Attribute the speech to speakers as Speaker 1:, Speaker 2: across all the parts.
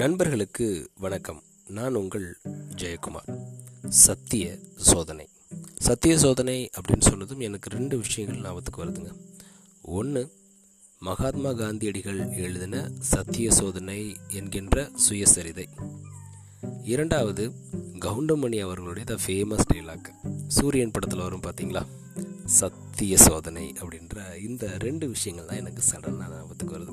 Speaker 1: நண்பர்களுக்கு வணக்கம். நான் உங்கள் ஜெயக்குமார். சத்திய சோதனை. சத்திய சோதனை அப்படின்னு சொன்னதும் எனக்கு ரெண்டு விஷயங்கள் ஞாபகத்துக்கு வருதுங்க. ஒன்று மகாத்மா காந்தியடிகள் எழுதின சத்திய சோதனை என்கின்ற சுயசரிதை. இரண்டாவது கவுண்டமணி அவர்களுடைய த ஃபேமஸ் டைலாக் சூரியன் படத்தில் வரும் பார்த்தீங்களா சத்திய சோதனை அப்படின்ற இந்த ரெண்டு விஷயங்கள் தான் எனக்கு சடனாக ஞாபகத்துக்கு வருது.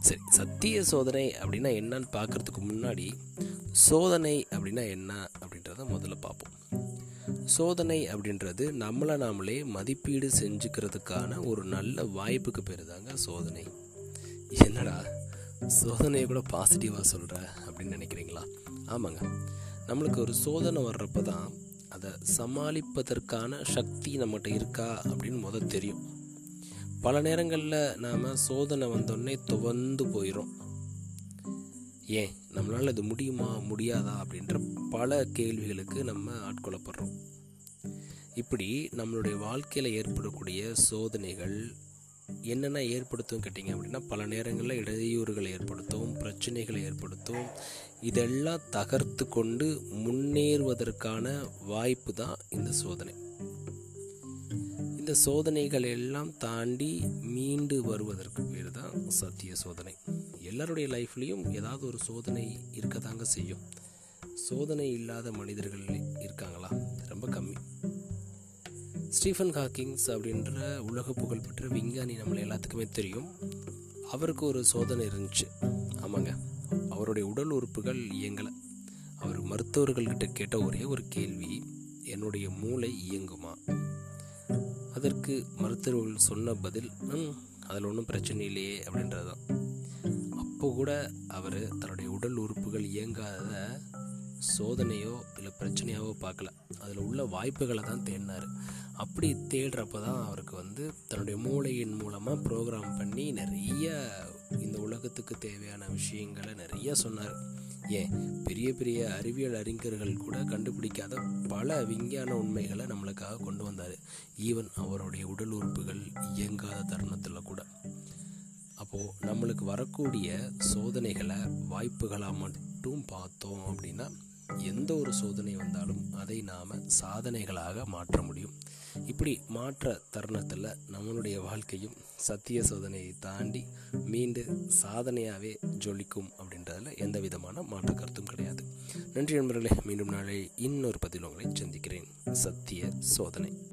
Speaker 1: சரி சத்திய சோதனை அப்படின்னா என்னன்னு பார்க்குறதுக்கு முன்னாடி சோதனை அப்படின்னா என்ன அப்படின்றத முதல்ல பார்ப்போம். சோதனை அப்படின்றது நம்மளை நாமளே மதிப்பீடு செஞ்சுக்கிறதுக்கான ஒரு நல்ல வாய்ப்புக்கு பேர் தாங்க சோதனை. என்னடா சோதனையை கூட பாசிட்டிவாக சொல்கிற அப்படின்னு நினைக்கிறீங்களா? ஆமாங்க. நம்மளுக்கு ஒரு சோதனை வர்றப்ப தான் அதை சமாளிப்பதற்கான சக்தி நம்மகிட்ட இருக்கா அப்படின்னு முதல் தெரியும். பல நேரங்களில் நாம் சோதனை வந்தோடனே துவந்து போயிடும் ஏன்? நம்மளால் இது முடியுமா? முடியாதா? அப்படின்ற பல கேள்விகளுக்கு நம்ம ஆட்கொள்ளப்படுறோம். இப்படி நம்மளுடைய வாழ்க்கையில் ஏற்படக்கூடிய சோதனைகள் என்னென்ன ஏற்படுத்தும் கேட்டிங்க அப்படின்னா பல நேரங்களில் இடையூறுகளை ஏற்படுத்தும் பிரச்சனைகளை ஏற்படுத்தும். இதெல்லாம் தகர்த்து கொண்டு முன்னேறுவதற்கான வாய்ப்பு தான் இந்த சோதனை. இந்த சோதனைகள் எல்லாம் தாண்டி மீண்டு வருவதற்கு பேர் தான் சத்திய சோதனை. எல்லாருடைய லைஃப்லேயும் ஏதாவது ஒரு சோதனை இருக்க தாங்க செய்யும். சோதனை இல்லாத மனிதர்கள் இருக்காங்களா? ரொம்ப கம்மி. ஸ்டீஃபன் ஹாக்கிங்ஸ் அப்படின்ற உலக புகழ்பெற்ற விஞ்ஞானி நம்மளை எல்லாத்துக்குமே தெரியும். அவருக்கு ஒரு சோதனை இருந்துச்சு. ஆமாங்க. அவருடைய உடல் உறுப்புகள் இயங்கலை. அவர் மருத்துவர்கள்கிட்ட கேட்ட ஒரே ஒரு கேள்வி என்னுடைய மூளை இயங்குமா? அதற்கு மருத்துவர்கள் சொன்ன பதில் அதில் ஒன்றும் பிரச்சனை இல்லையே அப்படின்றது தான் அப்போ கூட அவர் தன்னுடைய உடல் உறுப்புகள் இயங்காத சோதனையோ இல்லை பிரச்சனையாவோ பார்க்கல. அதில் உள்ள வாய்ப்புகளை தான் தேடினார். அப்படி தேடுறப்ப தான் அவருக்கு வந்து தன்னுடைய மூளையின் மூலமாக ப்ரோக்ராம் பண்ணி நிறைய இந்த உலகத்துக்கு தேவையான விஷயங்களை நிறைய சொன்னார். ஏன்? பெரிய பெரிய அறிவியல் அறிஞர்கள் கூட கண்டுபிடிக்காத பல விஞ்ஞான உண்மைகளை நம்மளுக்காக கொண்டு வந்தார். ஈவன் அவருடைய உடல் உறுப்புகள் இயங்காத தருணத்தில் கூட. அப்போது நம்மளுக்கு வரக்கூடிய சோதனைகளை வாய்ப்புகளாக மட்டும் பார்த்தோம் அப்படின்னா எந்த ஒரு சோதனை வந்தாலும் அதை நாம் சாதனைகளாக மாற்ற முடியும். இப்படி மாற்ற தருணத்தில் நம்மளுடைய வாழ்க்கையும் சத்திய சோதனையை தாண்டி மீண்டு சாதனையாகவே ஜொலிக்கும் அப்படின்றதுல எந்த விதமான மாற்ற கருத்தும் கிடையாது. நன்றி நண்பர்களே மீண்டும் நாளை இன்னொரு பதில் உங்களை சந்திக்கிறேன். சத்திய சோதனை.